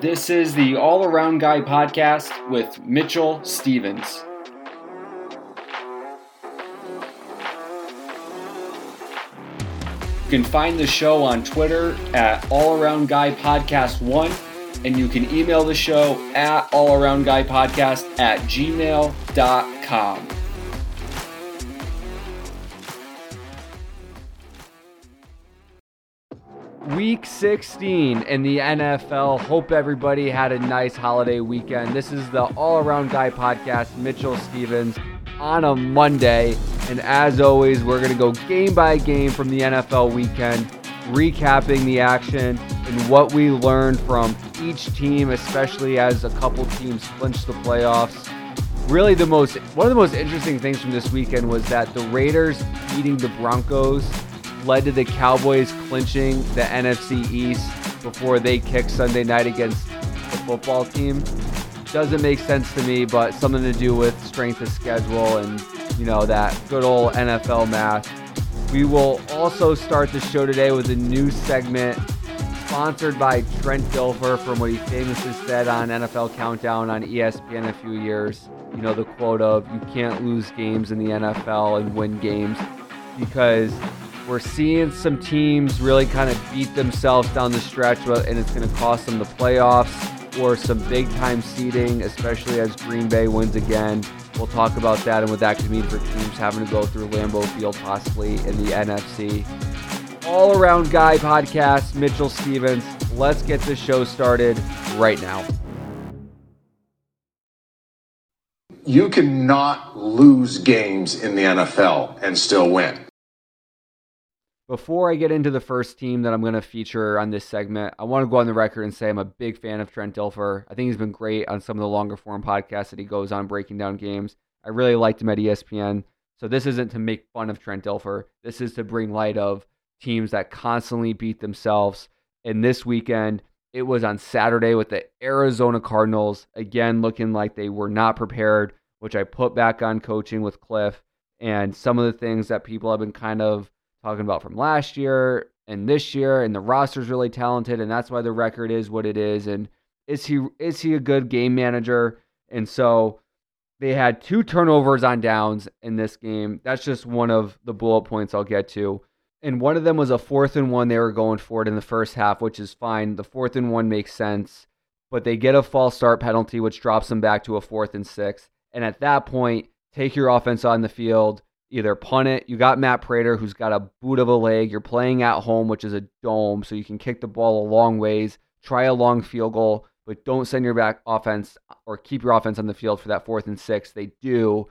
This is the All Around Guy podcast with Mitchell Stevens. You can find the show on Twitter at All Around Guy Podcast 1, and you can email the show at All Around Guy Podcast at gmail.com. Week 16 in the NFL. Hope everybody had a nice holiday weekend. This is the All Around Guy podcast, Mitchell Stevens, on a Monday. And as always, we're going to go game by game from the NFL weekend, recapping the action and what we learned from each team, especially as a couple teams clinch the playoffs. Really, the most one of the most interesting things from this weekend was that the Raiders beating the Broncos led to the Cowboys clinching the NFC East before they kick Sunday night against the football team. Doesn't make sense to me, but something to do with strength of schedule and, you know, that good old NFL math. We will also start the show today with a new segment sponsored by Trent Dilfer from what he famously said on NFL Countdown on ESPN a few years. You know, the quote of, you can't lose games in the NFL and win games because we're seeing some teams really kind of beat themselves down the stretch, and it's going to cost them the playoffs or some big time seeding, especially as Green Bay wins again. We'll talk about that and what that could mean for teams having to go through Lambeau Field possibly in the NFC. All around guy podcast, Mitchell Stevens. Let's get this show started right now. You cannot lose games in the NFL and still win. Before I get into the first team that I'm going to feature on this segment, I want to go on the record and say I'm a big fan of Trent Dilfer. I think he's been great on some of the longer form podcasts that he goes on breaking down games. I really liked him at ESPN. So this isn't to make fun of Trent Dilfer. This is to bring light of teams that constantly beat themselves. And this weekend, it was on Saturday with the Arizona Cardinals, again looking like they were not prepared, which I put back on coaching with Cliff and some of the things that people have been kind of talking about from last year and this year, and the roster's really talented, and that's why the record is what it is. And is he is he a good game manager? And so they had two turnovers on downs in this game. That's just one of the bullet points I'll get to. And one of them was a fourth and one. They were going for it in the first half, which is fine. The fourth and one makes sense, but they get a false start penalty, which drops them back to a fourth and six. And at that point, take your offense on the field, either punt it. You got Matt Prater, who's got a boot of a leg. You're playing at home, which is a dome, so you can kick the ball a long ways. Try a long field goal, but don't send your back offense or keep your offense on the field for that fourth and six. They do.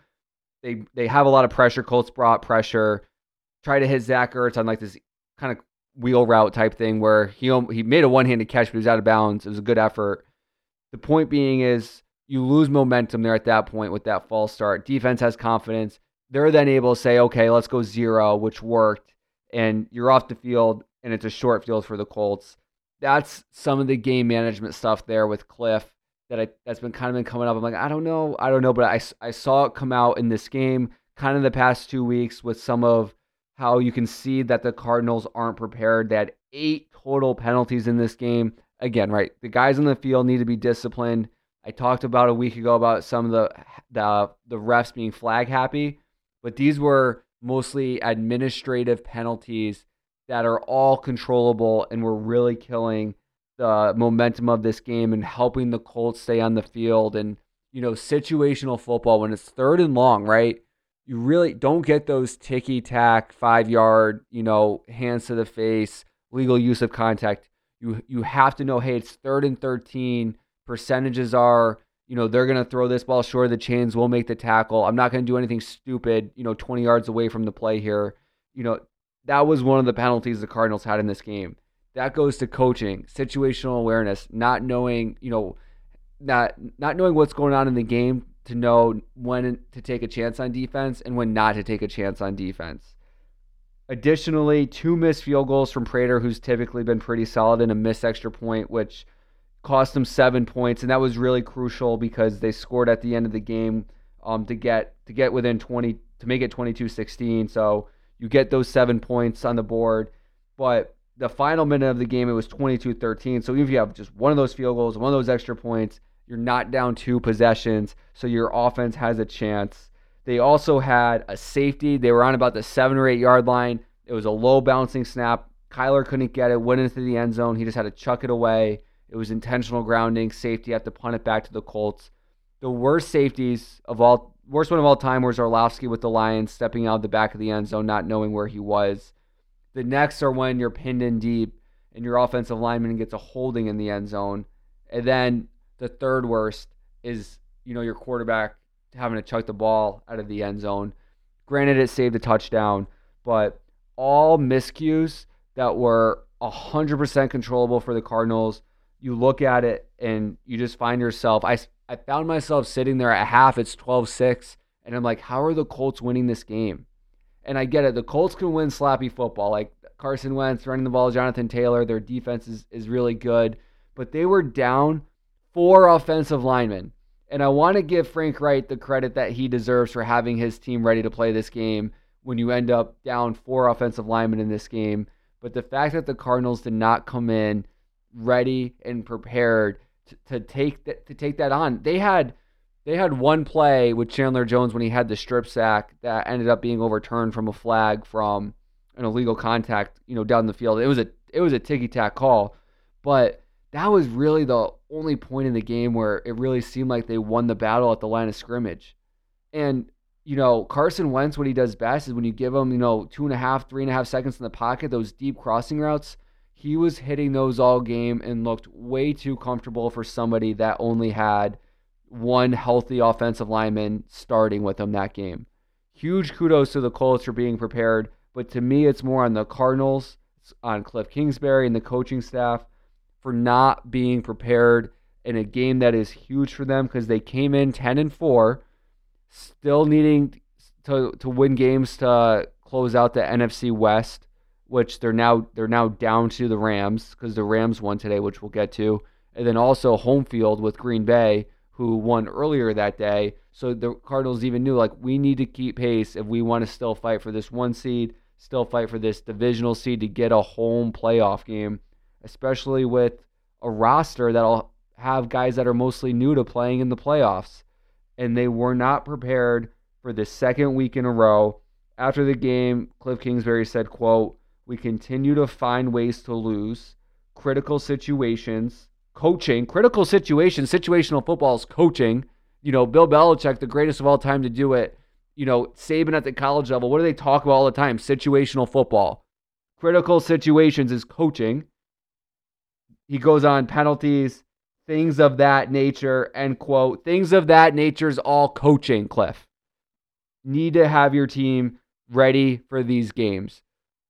They they have a lot of pressure. Colts brought pressure. Try to hit Zach Ertz on like this kind of wheel route type thing where he he made a one handed catch, but he was out of bounds. It was a good effort. The point being is you lose momentum there at that point with that false start. Defense has confidence they're then able to say, okay, let's go zero, which worked, and you're off the field, and it's a short field for the Colts. That's some of the game management stuff there with Cliff that I that's been kind of been coming up. I'm like, I don't know, I don't know, but I I saw it come out in this game, kind of the past two weeks with some of how you can see that the Cardinals aren't prepared. Had eight total penalties in this game. Again, right, the guys on the field need to be disciplined. I talked about a week ago about some of the the the refs being flag happy but these were mostly administrative penalties that are all controllable and were really killing the momentum of this game and helping the Colts stay on the field and you know situational football when it's third and long, right? You really don't get those ticky tack five yard, you know, hands to the face, legal use of contact. You you have to know, hey, it's third and thirteen. Percentages are you know, they're going to throw this ball short of the chains. We'll make the tackle. I'm not going to do anything stupid, you know, 20 yards away from the play here. You know, that was one of the penalties the Cardinals had in this game. That goes to coaching, situational awareness, not knowing, you know, not not knowing what's going on in the game to know when to take a chance on defense and when not to take a chance on defense. Additionally, two missed field goals from Prater, who's typically been pretty solid, and a missed extra point, which – cost them seven points, and that was really crucial because they scored at the end of the game um, to get to get within 20 to make it 22-16. So you get those seven points on the board, but the final minute of the game, it was 22 13. So even if you have just one of those field goals, one of those extra points, you're not down two possessions. So your offense has a chance. They also had a safety. They were on about the seven or eight yard line. It was a low bouncing snap. Kyler couldn't get it, went into the end zone. He just had to chuck it away. It was intentional grounding. Safety had to punt it back to the Colts. The worst safeties of all, worst one of all time was Orlovsky with the Lions stepping out the back of the end zone, not knowing where he was. The next are when you're pinned in deep and your offensive lineman gets a holding in the end zone. And then the third worst is, you know, your quarterback having to chuck the ball out of the end zone. Granted, it saved a touchdown, but all miscues that were 100% controllable for the Cardinals. You look at it and you just find yourself. I, I found myself sitting there at half, it's 12 6, and I'm like, how are the Colts winning this game? And I get it. The Colts can win sloppy football. Like Carson Wentz running the ball, Jonathan Taylor, their defense is, is really good. But they were down four offensive linemen. And I want to give Frank Reich the credit that he deserves for having his team ready to play this game when you end up down four offensive linemen in this game. But the fact that the Cardinals did not come in ready and prepared to, to take that to take that on. They had they had one play with Chandler Jones when he had the strip sack that ended up being overturned from a flag from an illegal contact, you know, down the field. It was a it was a ticky tack call, but that was really the only point in the game where it really seemed like they won the battle at the line of scrimmage. And you know, Carson Wentz, what he does best is when you give him, you know, two and a half, three and a half seconds in the pocket, those deep crossing routes, he was hitting those all game and looked way too comfortable for somebody that only had one healthy offensive lineman starting with him that game. Huge kudos to the Colts for being prepared, but to me, it's more on the Cardinals, on Cliff Kingsbury and the coaching staff for not being prepared in a game that is huge for them because they came in 10 and 4, still needing to, to win games to close out the NFC West, which they're now they're now down to the Rams because the Rams won today, which we'll get to, and then also home field with Green Bay who won earlier that day. So the Cardinals even knew like we need to keep pace if we want to still fight for this one seed, still fight for this divisional seed to get a home playoff game, especially with a roster that'll have guys that are mostly new to playing in the playoffs. And they were not prepared for the second week in a row. After the game, Cliff Kingsbury said, quote, "We continue to find ways to lose, critical situations, coaching, critical situations, situational football is coaching. You know, Bill Belichick, the greatest of all time to do it. You know, Saban at the college level, what do they talk about all the time? Situational football. Critical situations is coaching. He goes on penalties, things of that nature, end quote. Things of that nature is all coaching, Cliff. Need to have your team ready for these games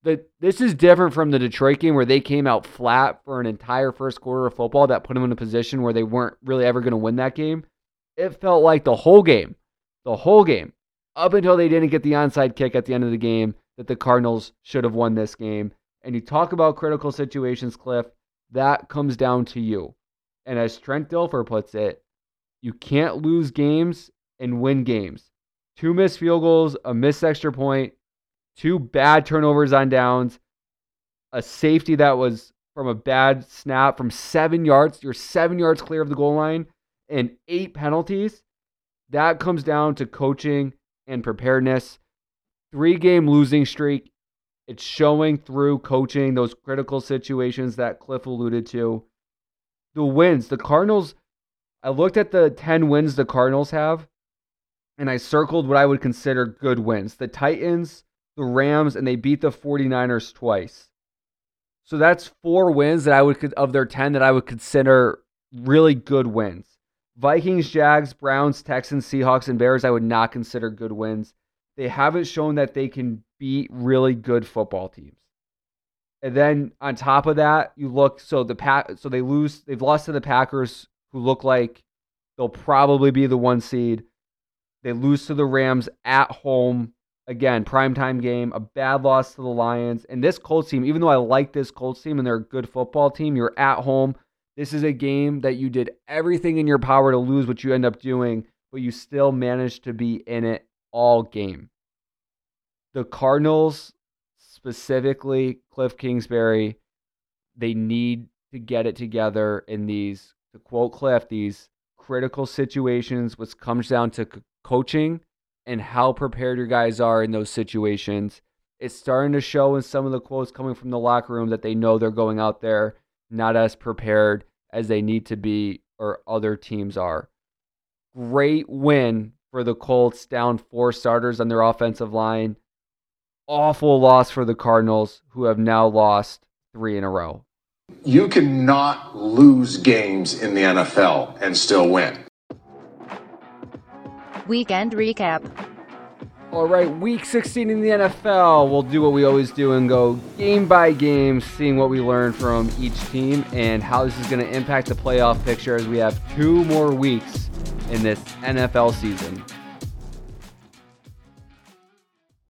the this is different from the Detroit game where they came out flat for an entire first quarter of football that put them in a position where they weren't really ever going to win that game. It felt like the whole game, the whole game, up until they didn't get the onside kick at the end of the game, that the Cardinals should have won this game. And you talk about critical situations, Cliff, that comes down to you. And as Trent Dilfer puts it, you can't lose games and win games. Two missed field goals, a missed extra point, two bad turnovers on downs, a safety that was from a bad snap from seven yards. You're seven yards clear of the goal line, and eight penalties. That comes down to coaching and preparedness. Three game losing streak. It's showing through coaching those critical situations that Cliff alluded to. The wins, the Cardinals, I looked at the 10 wins the Cardinals have, and I circled what I would consider good wins. The Titans, the Rams, and they beat the 49ers twice. So that's four wins that I would of their 10 that I would consider really good wins. Vikings, Jags, Browns, Texans, Seahawks, and Bears I would not consider good wins. They haven't shown that they can beat really good football teams. And then on top of that, you look so the pack so they lose they've lost to the Packers who look like they'll probably be the one seed. They lose to the Rams at home again, primetime game, a bad loss to the Lions. And this Colts team, even though I like this Colts team and they're a good football team, you're at home. This is a game that you did everything in your power to lose what you end up doing, but you still managed to be in it all game. The Cardinals, specifically Cliff Kingsbury, they need to get it together in these, to quote Cliff, these critical situations, which comes down to coaching and how prepared your guys are in those situations. It's starting to show in some of the quotes coming from the locker room that they know they're going out there not as prepared as they need to be or other teams are. Great win for the Colts, down four starters on their offensive line. Awful loss for the Cardinals, who have now lost three in a row. You cannot lose games in the NFL and still win. Weekend recap. All right, week 16 in the NFL. We'll do what we always do and go game by game, seeing what we learned from each team and how this is going to impact the playoff picture as we have two more weeks in this NFL season.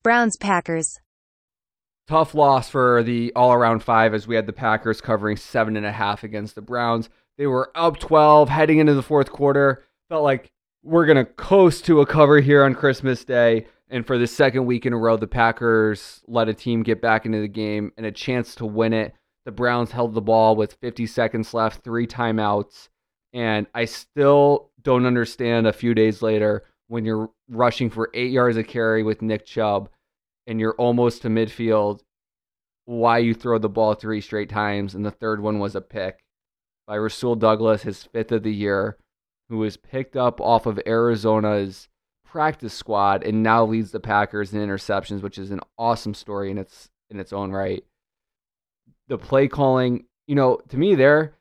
Browns Packers. Tough loss for the all around five as we had the Packers covering seven and a half against the Browns. They were up 12 heading into the fourth quarter. Felt like we're going to coast to a cover here on Christmas Day. And for the second week in a row, the Packers let a team get back into the game and a chance to win it. The Browns held the ball with 50 seconds left, three timeouts. And I still don't understand a few days later when you're rushing for eight yards of carry with Nick Chubb and you're almost to midfield why you throw the ball three straight times. And the third one was a pick by Rasul Douglas, his fifth of the year, who was picked up off of Arizona's practice squad and now leads the Packers in interceptions, which is an awesome story in its in its own right. The play calling, you know, to me there,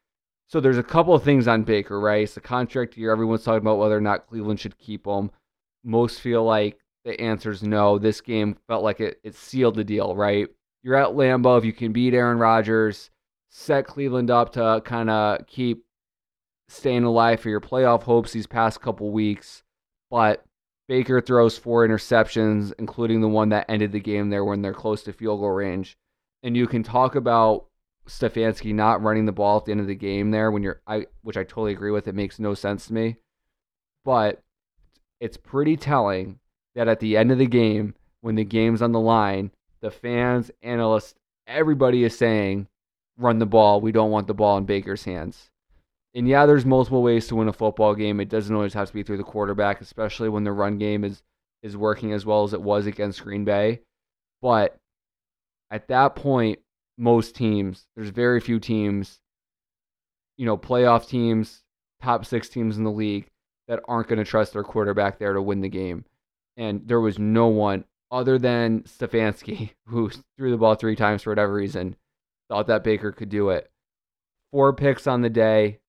so there's a couple of things on Baker, right? It's the contract year. Everyone's talking about whether or not Cleveland should keep him. Most feel like the answer is no. This game felt like it, it sealed the deal, right? You're at Lambeau. If you can beat Aaron Rodgers, set Cleveland up to kind of keep staying alive for your playoff hopes these past couple weeks. But Baker throws four interceptions, including the one that ended the game there when they're close to field goal range. And you can talk about Stefanski not running the ball at the end of the game there when you're I which I totally agree with. It makes no sense to me. But it's pretty telling that at the end of the game, when the game's on the line, the fans, analysts, everybody is saying, run the ball. We don't want the ball in Baker's hands. And yeah, there's multiple ways to win a football game. It doesn't always have to be through the quarterback, especially when the run game is is working as well as it was against Green Bay. But at that point, most teams, there's very few teams, you know, playoff teams, top six teams in the league that aren't going to trust their quarterback there to win the game. And there was no one other than Stefanski who threw the ball three times for whatever reason, thought that Baker could do it. Four picks on the day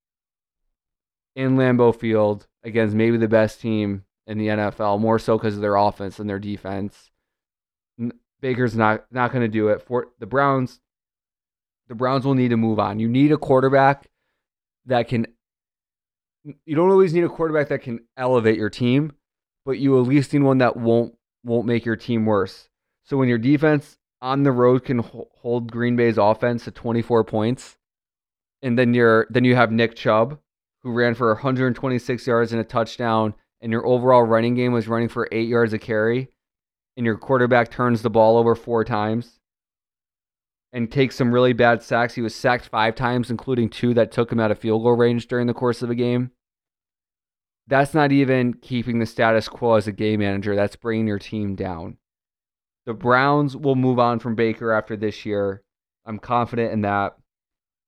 in Lambeau Field against maybe the best team in the NFL, more so because of their offense than their defense. Baker's not not going to do it. For the Browns, the Browns will need to move on. You need a quarterback that can. You don't always need a quarterback that can elevate your team, but you at least need one that won't won't make your team worse. So when your defense on the road can hold Green Bay's offense to 24 points, and then you're then you have Nick Chubb, who ran for 126 yards and a touchdown, and your overall running game was running for eight yards a carry, and your quarterback turns the ball over four times and takes some really bad sacks. He was sacked five times, including two that took him out of field goal range during the course of a game. That's not even keeping the status quo as a game manager. That's bringing your team down. The Browns will move on from Baker after this year. I'm confident in that.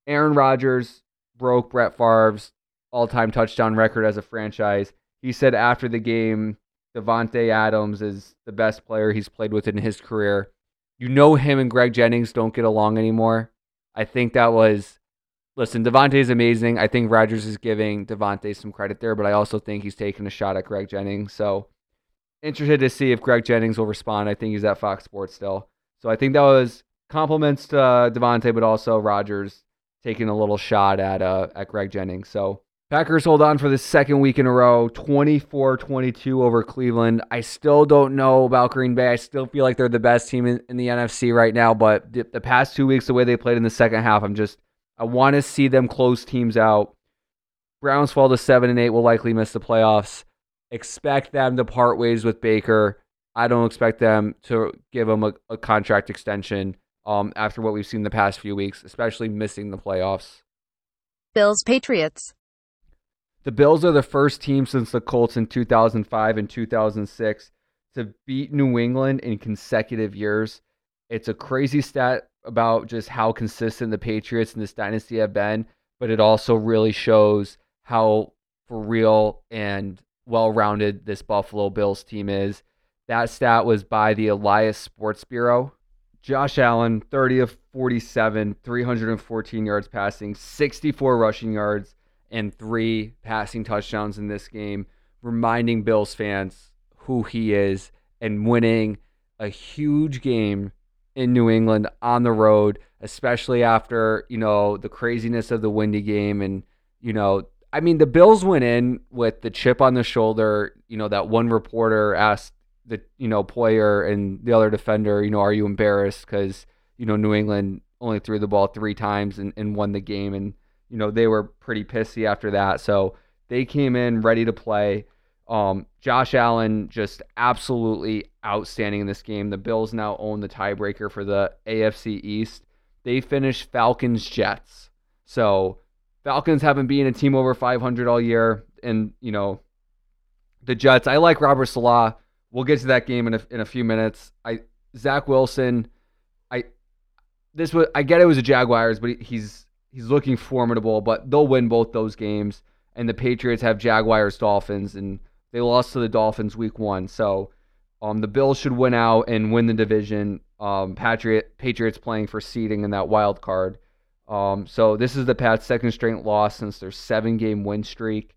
Aaron Rodgers broke Brett Favre's all-time touchdown record as a franchise. He said after the game, Davante Adams is the best player he's played with in his career. You know him and Greg Jennings don't get along anymore. I think that was listen, Davante is amazing. I think Rodgers is giving Davante some credit there, but I also think he's taking a shot at Greg Jennings. So interested to see if Greg Jennings will respond. I think he's at Fox Sports still. So I think that was compliments to uh, Davante, but also Rodgers taking a little shot at uh, at Greg Jennings. So Packers hold on for the second week in a row, 24-22 over Cleveland. I still don't know about Green Bay. I still feel like they're the best team in, in the NFC right now, but the, the past two weeks, the way they played in the second half, I'm just I want to see them close teams out. Browns fall to seven and eight, will likely miss the playoffs. Expect them to part ways with Baker. I don't expect them to give him a, a contract extension. um, after what we've seen the past few weeks, especially missing the playoffs. Bills Patriots. The Bills are the first team since the Colts in 2005 and 2006 to beat New England in consecutive years. It's a crazy stat about just how consistent the Patriots in this dynasty have been, but it also really shows how for real and well rounded this Buffalo Bills team is. That stat was by the Elias Sports Bureau. Josh Allen, 30 of 47, 314 yards passing, 64 rushing yards, and three passing touchdowns in this game, reminding Bills fans who he is and winning a huge game in New England on the road, especially after, you know, the craziness of the windy game. And, you know, I mean, the Bills went in with the chip on the shoulder. You know, that one reporter asked the, you know, player and the other defender, you know, are you embarrassed? Because, you know, New England only threw the ball three times and, and won the game. And, you know, they were pretty pissy after that. So they came in ready to play. Um, Josh Allen just absolutely outstanding in this game. The Bills now own the tiebreaker for the AFC East. They finished Falcons Jets. So Falcons haven't been a team over 500 all year, and you know the Jets. I like Robert Saleh. We'll get to that game in a, in a few minutes. I Zach Wilson. I this was I get it was a Jaguars, but he's he's looking formidable. But they'll win both those games. And the Patriots have Jaguars Dolphins, and they lost to the Dolphins week one. So um, the Bills should win out and win the division. Um, Patriot Patriots playing for seeding in that wild card. Um, so this is the Pats' second straight loss since their seven game win streak.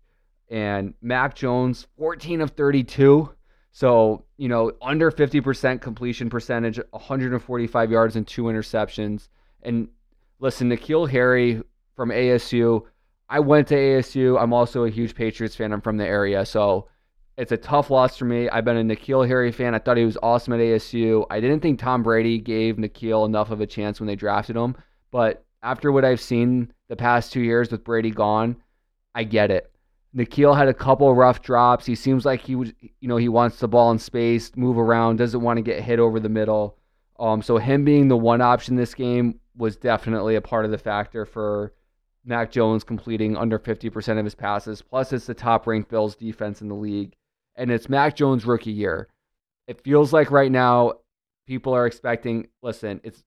And Mac Jones, 14 of 32. So, you know, under 50% completion percentage, 145 yards and two interceptions. And listen, N'Keal Harry from ASU, I went to ASU. I'm also a huge Patriots fan. I'm from the area. So it's a tough loss for me. I've been a N'Keal Harry fan. I thought he was awesome at ASU. I didn't think Tom Brady gave N'Keal enough of a chance when they drafted him. But after what I've seen the past two years with Brady gone, I get it. N'Keal had a couple rough drops. He seems like he would, you know, he wants the ball in space, move around, doesn't want to get hit over the middle. Um, so him being the one option this game was definitely a part of the factor for Mac Jones completing under 50% of his passes. Plus, it's the top ranked Bills defense in the league and it's Mac Jones' rookie year. It feels like right now people are expecting. Listen, it's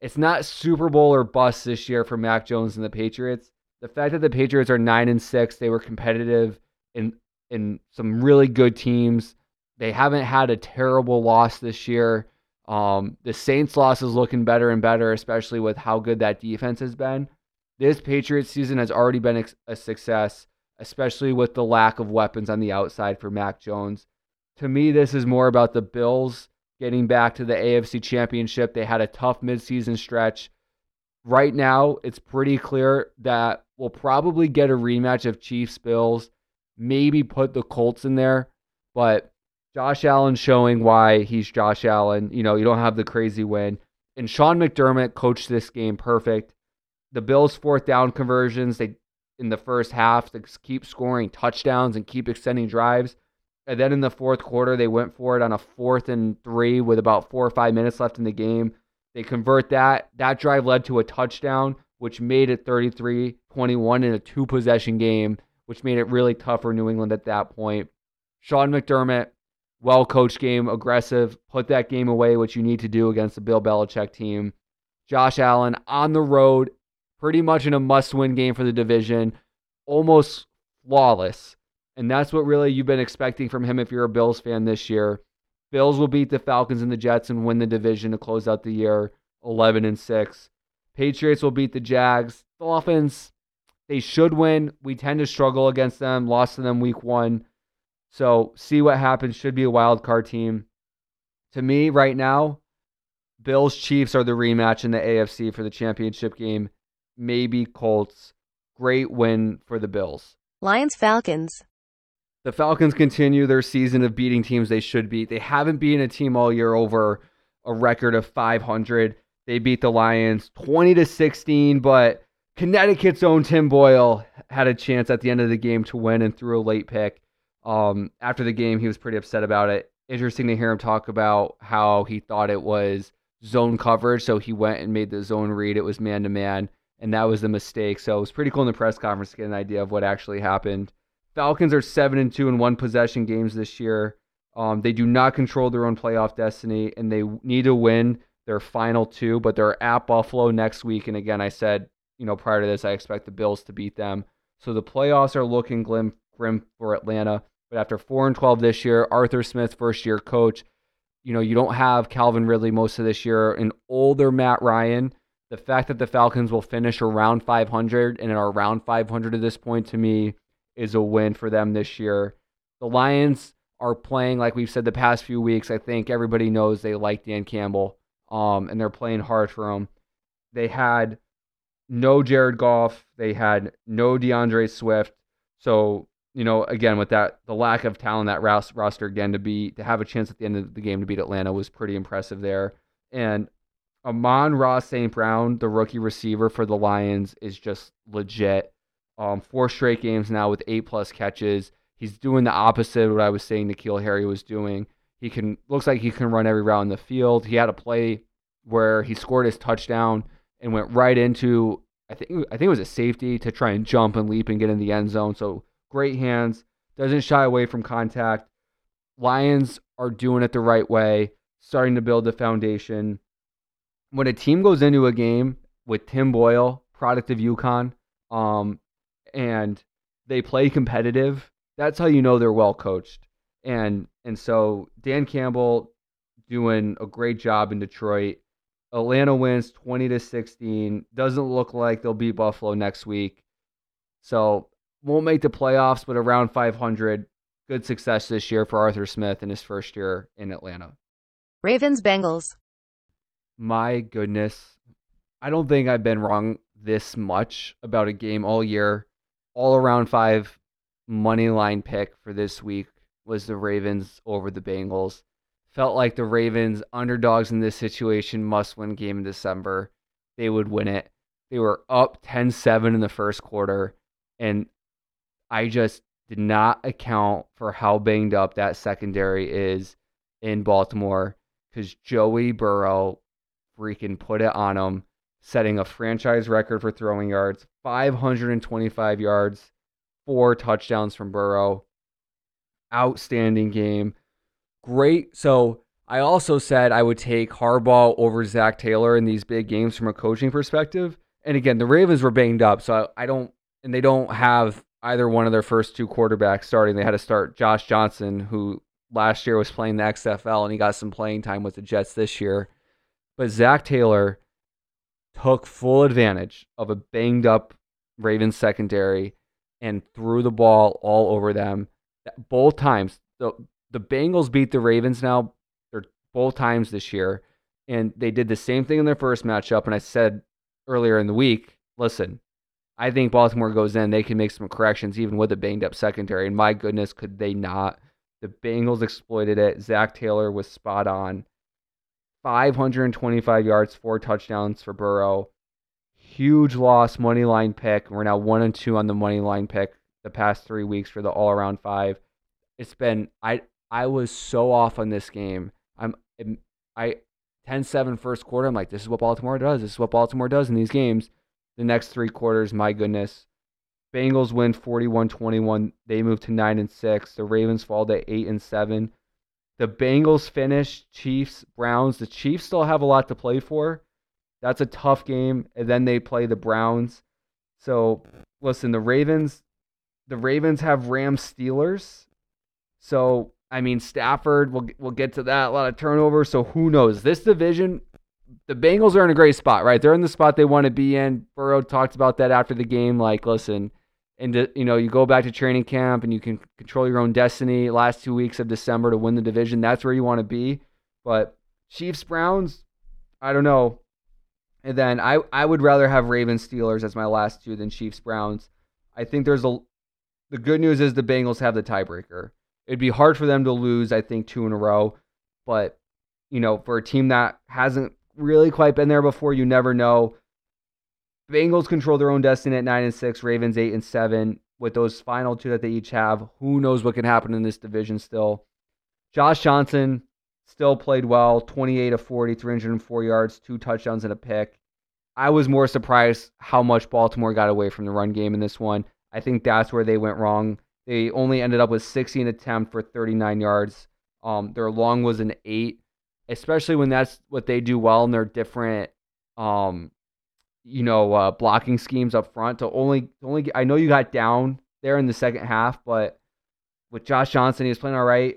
it's not Super Bowl or bust this year for Mac Jones and the Patriots. The fact that the Patriots are nine and six, they were competitive in in some really good teams. They haven't had a terrible loss this year. Um, the Saints loss is looking better and better, especially with how good that defense has been. This Patriots season has already been a success especially with the lack of weapons on the outside for Mac Jones. To me, this is more about the Bills getting back to the AFC Championship. They had a tough midseason stretch. Right now, it's pretty clear that we'll probably get a rematch of Chiefs Bills, maybe put the Colts in there, but Josh Allen showing why he's Josh Allen. You know, you don't have the crazy win. And Sean McDermott coached this game perfect. The Bills' fourth down conversions, they in the first half to keep scoring touchdowns and keep extending drives. And then in the fourth quarter, they went for it on a fourth and three with about four or five minutes left in the game. They convert that. That drive led to a touchdown, which made it 33 21 in a two possession game, which made it really tough for New England at that point. Sean McDermott, well coached game, aggressive, put that game away, which you need to do against the Bill Belichick team. Josh Allen on the road pretty much in a must win game for the division, almost flawless. And that's what really you've been expecting from him if you're a Bills fan this year. Bills will beat the Falcons and the Jets and win the division to close out the year 11 and 6. Patriots will beat the Jags. Dolphins, they should win. We tend to struggle against them. Lost to them week one. So see what happens. Should be a wild card team. To me, right now, Bills Chiefs are the rematch in the AFC for the championship game maybe Colts. Great win for the Bills. Lions Falcons. The Falcons continue their season of beating teams they should beat. They haven't beaten a team all year over a record of 500. They beat the Lions 20 to 16, but Connecticut's own Tim Boyle had a chance at the end of the game to win and threw a late pick. Um, after the game, he was pretty upset about it. Interesting to hear him talk about how he thought it was zone coverage, so he went and made the zone read. It was man to man, and that was the mistake. So it was pretty cool in the press conference to get an idea of what actually happened. Falcons are seven and two in one possession games this year. Um, they do not control their own playoff destiny, and they need to win their final two. But they're at Buffalo next week, and again, I said, you know, prior to this, I expect the Bills to beat them. So the playoffs are looking grim, grim for Atlanta. But after four and twelve this year, Arthur Smith, first year coach, you know, you don't have Calvin Ridley most of this year, an older Matt Ryan. The fact that the Falcons will finish around 500 and are around 500 at this point to me is a win for them this year. The Lions are playing like we've said the past few weeks. I think everybody knows they like Dan Campbell, um, and they're playing hard for him. They had no Jared Goff. They had no D'Andre Swift. So you know, again, with that, the lack of talent that roster again to be to have a chance at the end of the game to beat Atlanta was pretty impressive there. And Amon-Ra St. Brown, the rookie receiver for the Lions, is just legit. Um, four straight games now with eight plus catches. He's doing the opposite of what I was saying N'Keal Harry was doing. He can looks like he can run every route in the field. He had a play where he scored his touchdown and went right into I think I think it was a safety to try and jump and leap and get in the end zone. So great hands, doesn't shy away from contact. Lions are doing it the right way, starting to build the foundation. When a team goes into a game with Tim Boyle, product of UConn, um, and they play competitive, that's how you know they're well coached. And and so Dan Campbell doing a great job in Detroit. Atlanta wins 20 to 16. Doesn't look like they'll beat Buffalo next week. So won't make the playoffs, but around 500. Good success this year for Arthur Smith in his first year in Atlanta. Ravens Bengals. My goodness. I don't think I've been wrong this much about a game all year. All around five money line pick for this week was the Ravens over the Bengals. Felt like the Ravens, underdogs in this situation, must win game in December. They would win it. They were up 10 7 in the first quarter. And I just did not account for how banged up that secondary is in Baltimore because Joey Burrow freaking put it on them, setting a franchise record for throwing yards 525 yards, four touchdowns from Burrow. Outstanding game. Great. So I also said I would take Harbaugh over Zac Taylor in these big games from a coaching perspective. And again, the Ravens were banged up, so I don't, and they don't have either one of their first two quarterbacks starting. They had to start Josh Johnson, who last year was playing the XFL and he got some playing time with the Jets this year. But Zac Taylor took full advantage of a banged up Ravens secondary and threw the ball all over them both times. The the Bengals beat the Ravens now they're both times this year and they did the same thing in their first matchup and I said earlier in the week, listen, I think Baltimore goes in, they can make some corrections even with a banged up secondary. And my goodness, could they not? The Bengals exploited it. Zac Taylor was spot on. 525 yards, four touchdowns for Burrow. Huge loss, money line pick. We're now one and two on the money line pick the past three weeks for the all around five. It's been I I was so off on this game. I'm I 10-7 first quarter. I'm like, this is what Baltimore does. This is what Baltimore does in these games the next three quarters, my goodness. Bengals win 41-21. They move to 9 and 6. The Ravens fall to 8 and 7. The Bengals finish Chiefs, Browns. The Chiefs still have a lot to play for. That's a tough game. And then they play the Browns. So, listen, the Ravens the Ravens have Rams Steelers. So, I mean, Stafford, we'll, we'll get to that. A lot of turnovers, So, who knows? This division, the Bengals are in a great spot, right? They're in the spot they want to be in. Burrow talked about that after the game. Like, listen, and uh, you know, you go back to training camp and you can control your own destiny. Last two weeks of December to win the division, that's where you want to be. But Chiefs Browns, I don't know. And then I I would rather have Ravens Steelers as my last two than Chiefs Browns. I think there's a the good news is the Bengals have the tiebreaker. It'd be hard for them to lose, I think, two in a row. But you know, for a team that hasn't really quite been there before. You never know. Bengals control their own destiny at nine and six. Ravens eight and seven. With those final two that they each have, who knows what can happen in this division still? Josh Johnson still played well 28 of 40, 304 yards, two touchdowns, and a pick. I was more surprised how much Baltimore got away from the run game in this one. I think that's where they went wrong. They only ended up with 16 attempts for 39 yards. Um, their long was an eight, especially when that's what they do well in their different, um, you know, uh, blocking schemes up front. To only, only, I know you got down there in the second half, but with Josh Johnson, he was playing all right.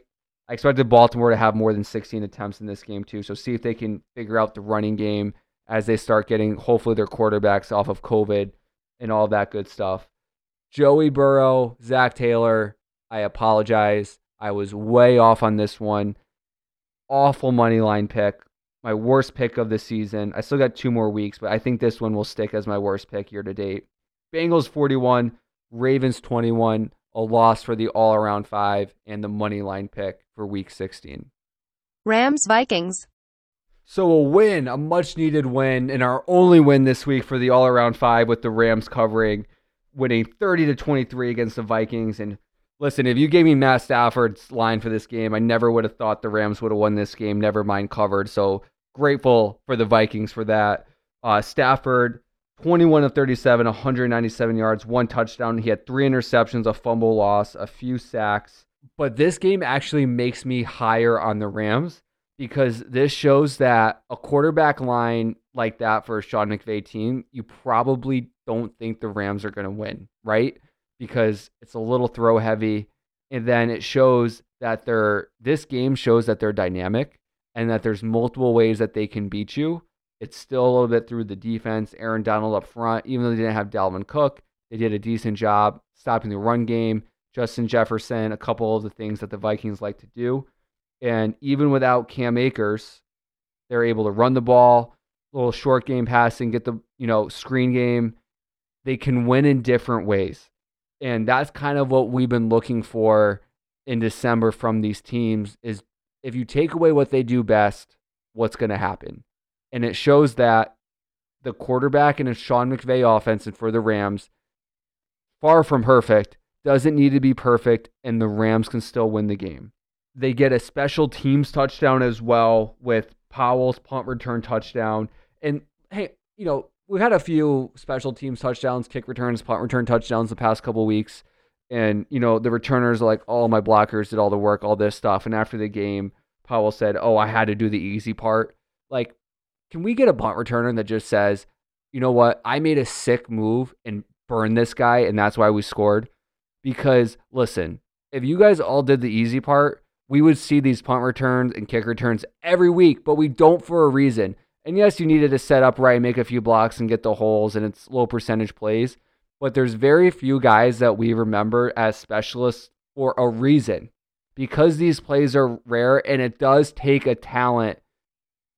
I expected Baltimore to have more than 16 attempts in this game too. So see if they can figure out the running game as they start getting hopefully their quarterbacks off of COVID and all that good stuff. Joey Burrow, Zac Taylor, I apologize. I was way off on this one. Awful money line pick. My worst pick of the season. I still got two more weeks, but I think this one will stick as my worst pick year to date. Bengals 41, Ravens 21, a loss for the all around five, and the money line pick for week 16. Rams Vikings. So a win, a much needed win, and our only win this week for the all around five with the Rams covering, winning 30 to 23 against the Vikings. And listen, if you gave me Matt Stafford's line for this game, I never would have thought the Rams would have won this game, never mind covered. So grateful for the Vikings for that. Uh, Stafford, 21 of 37, 197 yards, one touchdown. He had three interceptions, a fumble loss, a few sacks. But this game actually makes me higher on the Rams because this shows that a quarterback line like that for a Sean McVay team, you probably don't think the Rams are going to win, right? Because it's a little throw heavy. And then it shows that they're, this game shows that they're dynamic and that there's multiple ways that they can beat you. It's still a little bit through the defense. Aaron Donald up front, even though they didn't have Dalvin Cook, they did a decent job stopping the run game. Justin Jefferson, a couple of the things that the Vikings like to do. And even without Cam Akers, they're able to run the ball, little short game passing, get the, you know, screen game. They can win in different ways. And that's kind of what we've been looking for in December from these teams is if you take away what they do best, what's going to happen? And it shows that the quarterback in a Sean McVay offense and for the Rams, far from perfect, doesn't need to be perfect, and the Rams can still win the game. They get a special teams touchdown as well with Powell's punt return touchdown. And hey, you know, we've had a few special teams touchdowns, kick returns, punt return touchdowns the past couple weeks. And, you know, the returners are like, all oh, my blockers did all the work, all this stuff. And after the game, Powell said, Oh, I had to do the easy part. Like, can we get a punt returner that just says, you know what, I made a sick move and burned this guy, and that's why we scored? Because listen, if you guys all did the easy part, we would see these punt returns and kick returns every week, but we don't for a reason. And yes, you needed to set up right, make a few blocks, and get the holes, and it's low percentage plays. But there's very few guys that we remember as specialists for a reason because these plays are rare and it does take a talent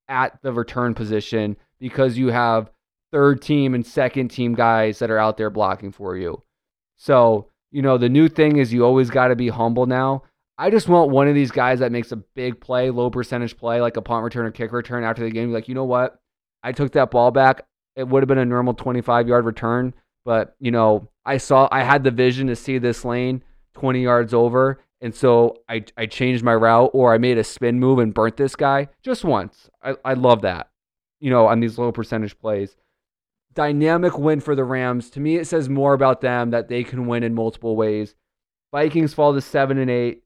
at the return position because you have third team and second team guys that are out there blocking for you. So, you know, the new thing is you always got to be humble now. I just want one of these guys that makes a big play, low percentage play, like a punt return or kick return after the game. Like, you know what? I took that ball back. It would have been a normal 25 yard return, but, you know, I saw, I had the vision to see this lane 20 yards over. And so I, I changed my route or I made a spin move and burnt this guy just once. I, I love that, you know, on these low percentage plays. Dynamic win for the Rams. To me, it says more about them that they can win in multiple ways. Vikings fall to seven and eight.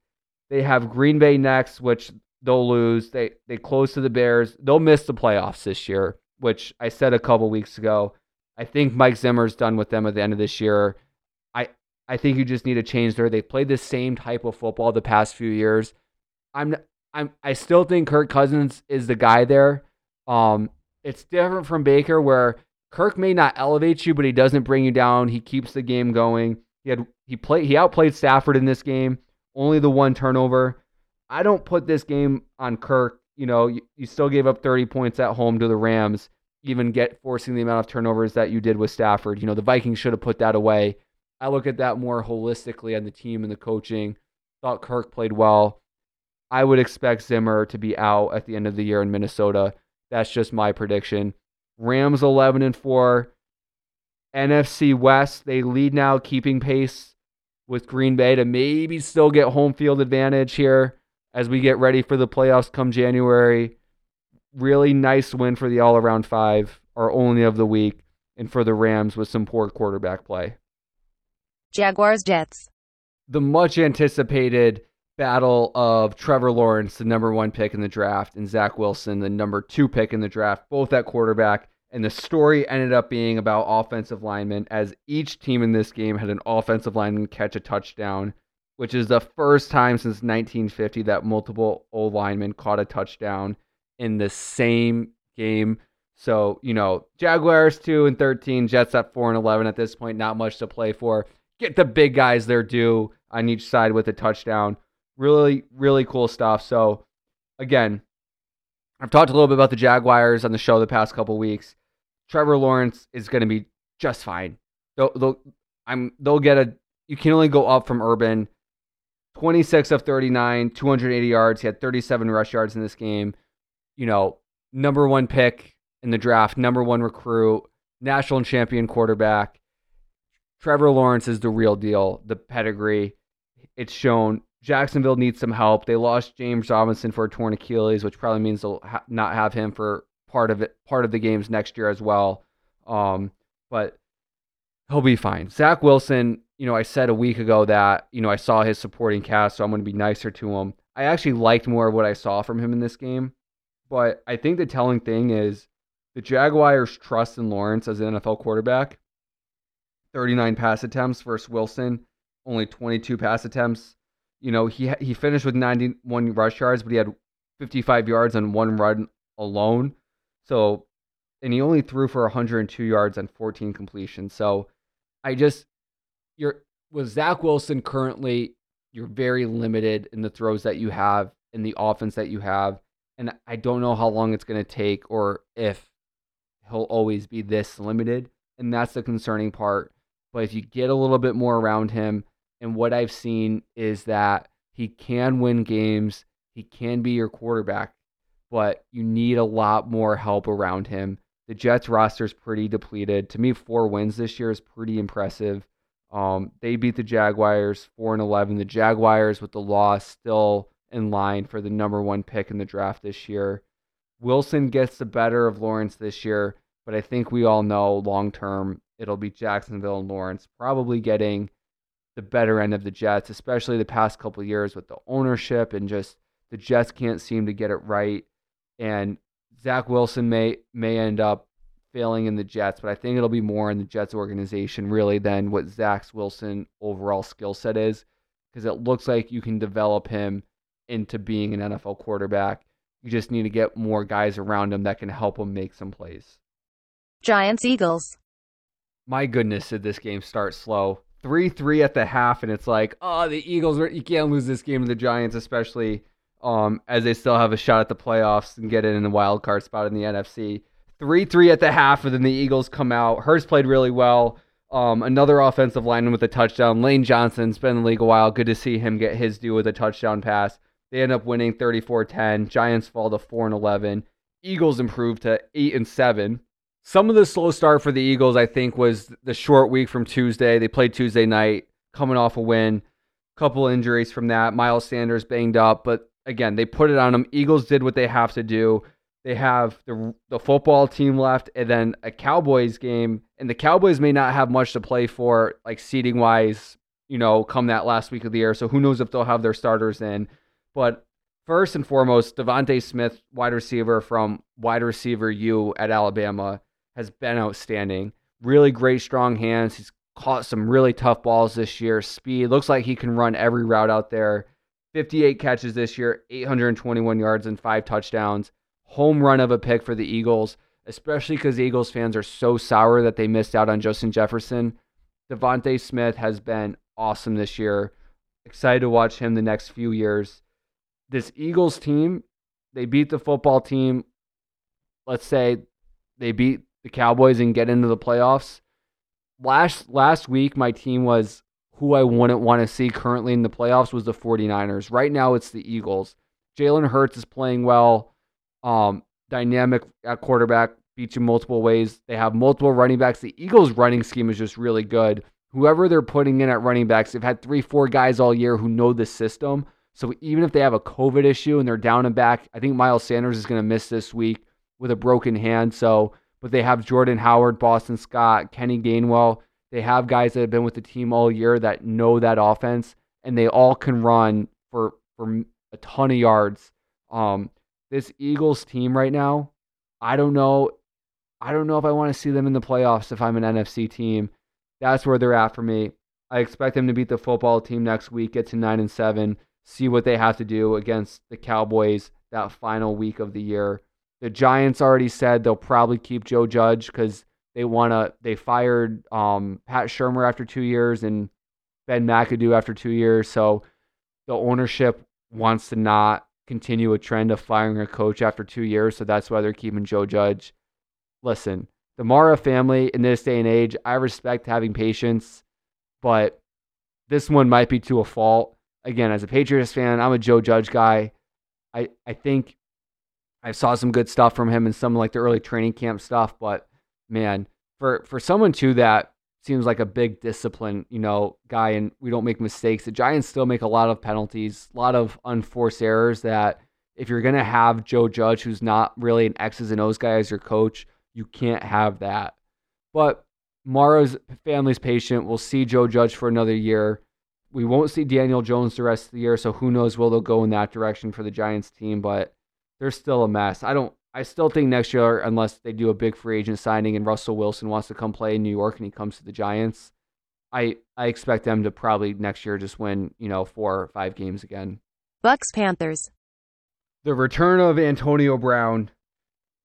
They have Green Bay next, which they'll lose. They they close to the Bears. They'll miss the playoffs this year, which I said a couple weeks ago. I think Mike Zimmer's done with them at the end of this year. I I think you just need to change there. They played the same type of football the past few years. I'm I'm I still think Kirk Cousins is the guy there. Um, it's different from Baker where Kirk may not elevate you, but he doesn't bring you down. He keeps the game going. He had he played he outplayed Stafford in this game. Only the one turnover. I don't put this game on Kirk. You know, you, you still gave up 30 points at home to the Rams, even get forcing the amount of turnovers that you did with Stafford. You know, the Vikings should have put that away. I look at that more holistically on the team and the coaching. Thought Kirk played well. I would expect Zimmer to be out at the end of the year in Minnesota. That's just my prediction. Rams 11 and 4. NFC West, they lead now, keeping pace with Green Bay to maybe still get home field advantage here as we get ready for the playoffs come January. Really nice win for the all around five, our only of the week, and for the Rams with some poor quarterback play. Jaguars Jets. The much anticipated battle of Trevor Lawrence, the number one pick in the draft, and Zach Wilson, the number two pick in the draft, both at quarterback. And the story ended up being about offensive linemen, as each team in this game had an offensive lineman catch a touchdown, which is the first time since 1950 that multiple O linemen caught a touchdown in the same game. So, you know, Jaguars 2 and 13, Jets at 4 and 11 at this point, not much to play for. Get the big guys their due on each side with a touchdown. Really, really cool stuff. So, again, I've talked a little bit about the Jaguars on the show the past couple weeks. Trevor Lawrence is going to be just fine. They'll, they'll, I'm, they'll get a. You can only go up from Urban. 26 of 39, 280 yards. He had 37 rush yards in this game. You know, number one pick in the draft, number one recruit, national champion quarterback. Trevor Lawrence is the real deal, the pedigree. It's shown. Jacksonville needs some help. They lost James Robinson for a torn Achilles, which probably means they'll ha- not have him for part of it, part of the games next year as well. Um, but he'll be fine. Zach Wilson, you know, I said a week ago that you know I saw his supporting cast, so I'm going to be nicer to him. I actually liked more of what I saw from him in this game, but I think the telling thing is the Jaguars' trust in Lawrence as an NFL quarterback. 39 pass attempts versus Wilson, only 22 pass attempts. You know, he he finished with 91 rush yards, but he had 55 yards on one run alone. So, and he only threw for 102 yards on 14 completions. So, I just you're with Zach Wilson currently, you're very limited in the throws that you have in the offense that you have, and I don't know how long it's going to take or if he'll always be this limited, and that's the concerning part. But if you get a little bit more around him, and what I've seen is that he can win games, he can be your quarterback, but you need a lot more help around him. The Jets roster is pretty depleted. To me, four wins this year is pretty impressive. Um, they beat the Jaguars four and eleven. The Jaguars with the loss still in line for the number one pick in the draft this year. Wilson gets the better of Lawrence this year, but I think we all know long term it'll be Jacksonville and Lawrence probably getting the better end of the Jets, especially the past couple years with the ownership and just the Jets can't seem to get it right. And Zach Wilson may may end up failing in the Jets, but I think it'll be more in the Jets organization really than what Zach Wilson overall skill set is, because it looks like you can develop him into being an NFL quarterback. You just need to get more guys around him that can help him make some plays. Giants Eagles. My goodness, did this game start slow? 3 3 at the half, and it's like, oh, the Eagles, you can't lose this game to the Giants, especially um, as they still have a shot at the playoffs and get in the wild card spot in the NFC. 3 3 at the half, and then the Eagles come out. Hurts played really well. Um, another offensive lineman with a touchdown. Lane Johnson's been in the league a while. Good to see him get his due with a touchdown pass. They end up winning 34 10. Giants fall to 4 and 11. Eagles improve to 8 and 7. Some of the slow start for the Eagles, I think, was the short week from Tuesday. They played Tuesday night, coming off a win. Couple injuries from that. Miles Sanders banged up, but again, they put it on them. Eagles did what they have to do. They have the the football team left, and then a Cowboys game, and the Cowboys may not have much to play for, like seating wise, you know, come that last week of the year. So who knows if they'll have their starters in. But first and foremost, DeVonta Smith, wide receiver from wide receiver U at Alabama, has been outstanding. Really great, strong hands. He's caught some really tough balls this year. Speed looks like he can run every route out there. 58 catches this year, 821 yards, and five touchdowns. Home run of a pick for the Eagles, especially because Eagles fans are so sour that they missed out on Justin Jefferson. DeVonta Smith has been awesome this year. Excited to watch him the next few years. This Eagles team, they beat the football team. Let's say they beat the Cowboys and get into the playoffs. Last last week my team was who I wouldn't want to see currently in the playoffs was the 49ers. Right now it's the Eagles. Jalen Hurts is playing well. Um, dynamic at quarterback, beats you multiple ways. They have multiple running backs. The Eagles' running scheme is just really good. Whoever they're putting in at running backs, they've had three, four guys all year who know the system. So even if they have a COVID issue and they're down and back, I think Miles Sanders is going to miss this week with a broken hand. So, but they have Jordan Howard, Boston Scott, Kenny Gainwell. They have guys that have been with the team all year that know that offense, and they all can run for for a ton of yards. Um, this Eagles team right now, I don't know. I don't know if I want to see them in the playoffs if I'm an NFC team. That's where they're at for me. I expect them to beat the football team next week, get to nine and seven, see what they have to do against the Cowboys that final week of the year. The Giants already said they'll probably keep Joe Judge because they want to. They fired um, Pat Shurmur after two years and Ben McAdoo after two years. So the ownership wants to not continue a trend of firing a coach after two years. So that's why they're keeping Joe Judge. Listen, the Mara family in this day and age, I respect having patience, but this one might be to a fault. Again, as a Patriots fan, I'm a Joe Judge guy. I, I think I saw some good stuff from him in some like the early training camp stuff, but man, for for someone too that seems like a big discipline, you know, guy, and we don't make mistakes. The Giants still make a lot of penalties, a lot of unforced errors. That if you're gonna have Joe Judge, who's not really an X's and O's guy as your coach, you can't have that. But Mara's family's patient. We'll see Joe Judge for another year. We won't see Daniel Jones the rest of the year, so who knows where they'll go in that direction for the Giants team. But they're still a mess. I don't I still think next year, unless they do a big free agent signing and Russell Wilson wants to come play in New York and he comes to the Giants, I I expect them to probably next year just win, you know, four or five games again. Bucks Panthers. The return of Antonio Brown,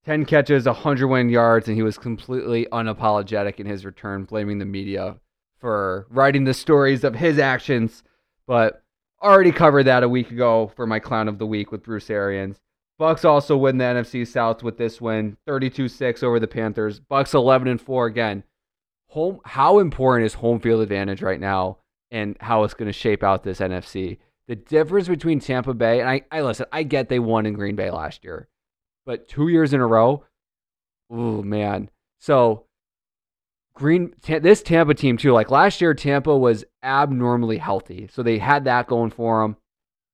10 catches, 101 yards, and he was completely unapologetic in his return, blaming the media for writing the stories of his actions. But already covered that a week ago for my clown of the week with Bruce Arians. Bucks also win the NFC South with this win, 32-6 over the Panthers. Bucks 11 and 4 again. Home how important is home field advantage right now and how it's going to shape out this NFC? The difference between Tampa Bay and I I listen, I get they won in Green Bay last year. But 2 years in a row, oh man. So Green this Tampa team too. Like last year Tampa was abnormally healthy. So they had that going for them.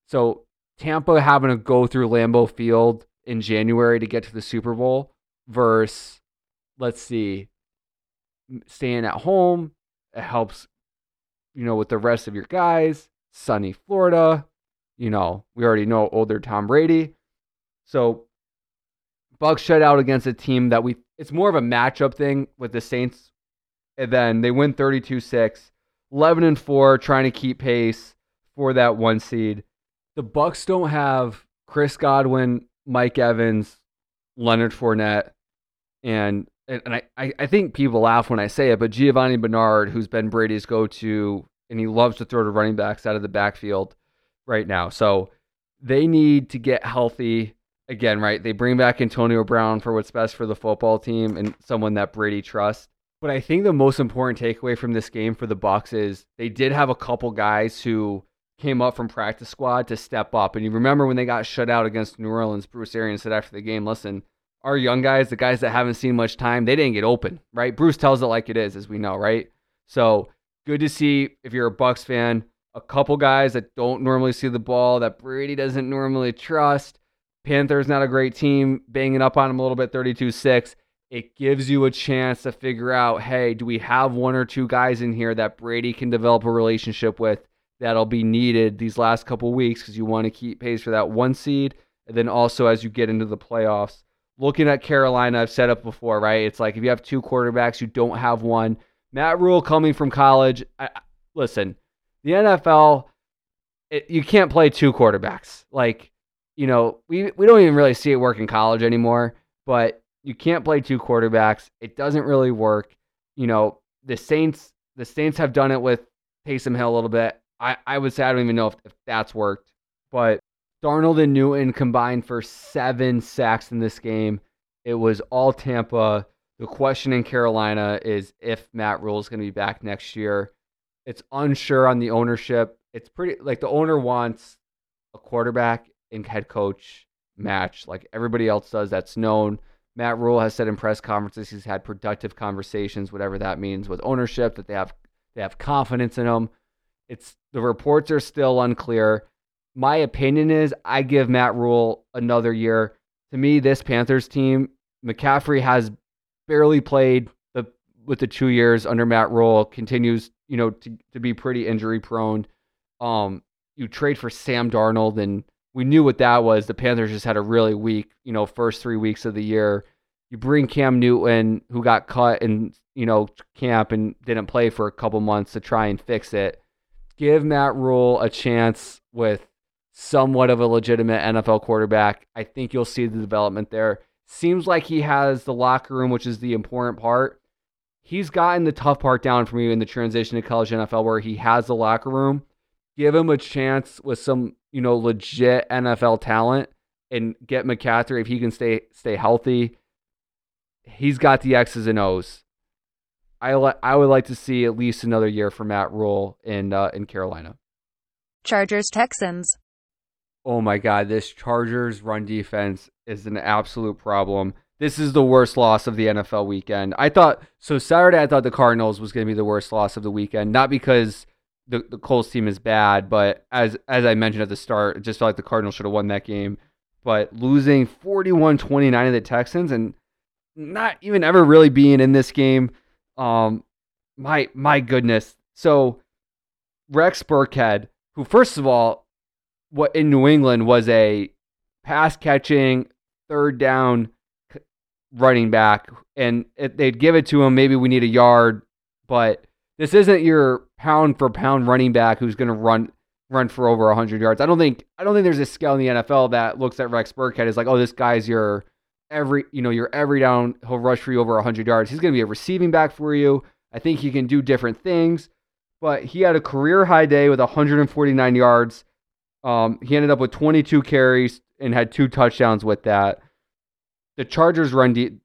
So Tampa having to go through Lambeau Field in January to get to the Super Bowl versus, let's see, staying at home. It helps, you know, with the rest of your guys. Sunny Florida. You know, we already know older Tom Brady. So Bucks shut out against a team that we it's more of a matchup thing with the Saints. And then they win 32-6, 11 and 4 trying to keep pace for that one seed the Bucks don't have Chris Godwin, Mike Evans, Leonard Fournette, and and I, I think people laugh when I say it, but Giovani Bernard, who's been Brady's go-to, and he loves to throw to running backs out of the backfield right now. So they need to get healthy again, right? They bring back Antonio Brown for what's best for the football team and someone that Brady trusts. But I think the most important takeaway from this game for the Bucks is they did have a couple guys who came up from practice squad to step up. And you remember when they got shut out against New Orleans, Bruce Arians said after the game, listen, our young guys, the guys that haven't seen much time, they didn't get open, right? Bruce tells it like it is, as we know, right? So good to see if you're a Bucks fan, a couple guys that don't normally see the ball, that Brady doesn't normally trust. Panthers not a great team, banging up on them a little bit, 32-6. It gives you a chance to figure out, hey, do we have one or two guys in here that Brady can develop a relationship with that'll be needed these last couple weeks because you want to keep pace for that one seed. And then also as you get into the playoffs, looking at Carolina, I've said up before, right? It's like if you have two quarterbacks, you don't have one. Matt Rhule coming from college. I, listen, the NFL, it, you can't play two quarterbacks. Like, you know, we, we don't even really see it work in college anymore, but you can't play two quarterbacks. It doesn't really work. You know, the Saints, the Saints have done it with Taysom Hill a little bit. I, I would say I don't even know if, if that's worked. But Darnold and Newton combined for seven sacks in this game. It was all Tampa. The question in Carolina is if Matt Rhule is going to be back next year. It's unsure on the ownership. It's pretty like the owner wants a quarterback and head coach match like everybody else does. That's known. Matt Rhule has said in press conferences he's had productive conversations, whatever that means, with ownership that they have they have confidence in him. It's the reports are still unclear. my opinion is I give Matt Rhule another year. To me, this Panthers team, McCaffrey has barely played the with the two years under Matt Rhule, continues, you know, to, to be pretty injury prone. Um, you trade for Sam Darnold, and we knew what that was. The Panthers just had a really weak, you know, first three weeks of the year. You bring Cam Newton, who got cut in, you know, camp and didn't play for a couple months to try and fix it. Give Matt Rhule a chance with somewhat of a legitimate NFL quarterback. I think you'll see the development there. Seems like he has the locker room, which is the important part. He's gotten the tough part down for me in the transition to college NFL, where he has the locker room. Give him a chance with some, you know, legit NFL talent and get McCaffrey if he can stay stay healthy. He's got the X's and O's. I li- I would like to see at least another year for Matt Rhule in uh, in Carolina. Chargers Texans. Oh my God, this Chargers run defense is an absolute problem. This is the worst loss of the NFL weekend. I thought so. Saturday, I thought the Cardinals was going to be the worst loss of the weekend, not because the the Colts team is bad, but as as I mentioned at the start, it just felt like the Cardinals should have won that game. But losing 41-29 to the Texans and not even ever really being in this game, um, my my goodness. So Rex Burkhead, who first of all what in New England was a pass catching third down running back, and they'd give it to him, maybe we need a yard, but this isn't your pound for pound running back who's going to run run for over 100 yards. I don't think I don't think there's a scale in the NFL that looks at Rex Burkhead as like, oh, this guy's your every you know your every down he'll rush for you over 100 yards. He's going to be a receiving back for you. I think he can do different things, but he had a career high day with 149 yards. Um, he ended up with 22 carries and had two touchdowns with that. The Chargers run deep.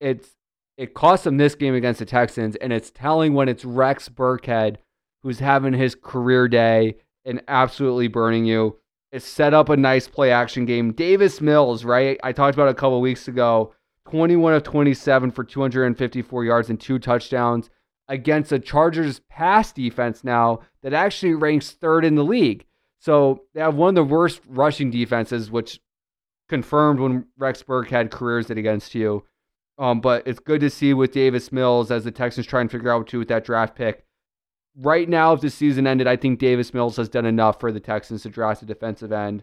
It's it cost them this game against the Texans, and it's telling when it's Rex Burkhead who's having his career day and absolutely burning you. It's set up a nice play action game. Davis Mills, right? I talked about a couple weeks ago. 21 of 27 for 254 yards and two touchdowns against a Chargers pass defense now that actually ranks third in the league. So they have one of the worst rushing defenses, which confirmed when Rex Burkhead careers that against you. Um, but it's good to see with Davis Mills as the Texans try and figure out what to do with that draft pick. Right now, if the season ended, I think Davis Mills has done enough for the Texans to draft a defensive end.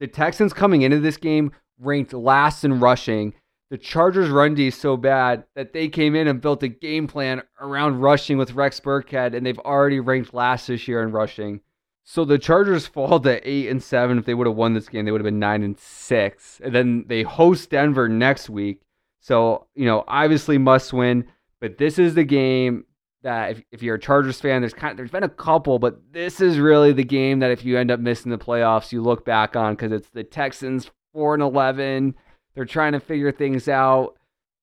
The Texans coming into this game ranked last in rushing. The Chargers' run D is so bad that they came in and built a game plan around rushing with Rex Burkhead, and they've already ranked last this year in rushing. So the Chargers fall to eight and seven. If they would have won this game, they would have been nine and six. And then they host Denver next week. So, you know, obviously must win. But this is the game that if, if you're a Chargers fan, there's kind of, there's been a couple, but this is really the game that if you end up missing the playoffs, you look back on because it's the Texans four and eleven. They're trying to figure things out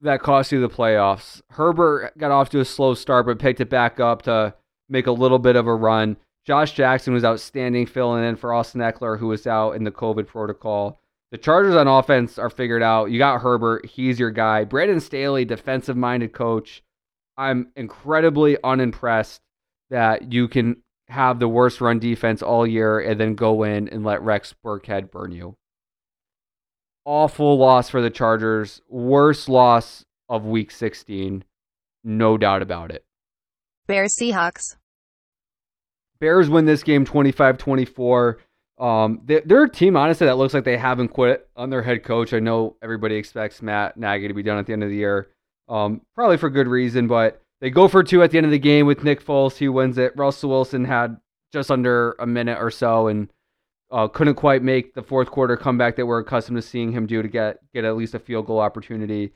that cost you the playoffs. Herbert got off to a slow start, but picked it back up to make a little bit of a run. Josh Jackson was outstanding filling in for Austin Ekeler, who was out in the COVID protocol. The Chargers on offense are figured out. You got Herbert, he's your guy. Brandon Staley, defensive minded coach. I'm incredibly unimpressed that you can have the worst run defense all year and then go in and let Rex Burkhead burn you. Awful loss for the Chargers. Worst loss of week 16. No doubt about it. Bears Seahawks. Bears win this game 25 24. Um, they, they're a team, honestly, that looks like they haven't quit on their head coach. I know everybody expects Matt Nagy to be done at the end of the year, um, probably for good reason, but they go for two at the end of the game with Nick Foles. He wins it. Russell Wilson had just under a minute or so and uh, couldn't quite make the fourth quarter comeback that we're accustomed to seeing him do to get, get at least a field goal opportunity.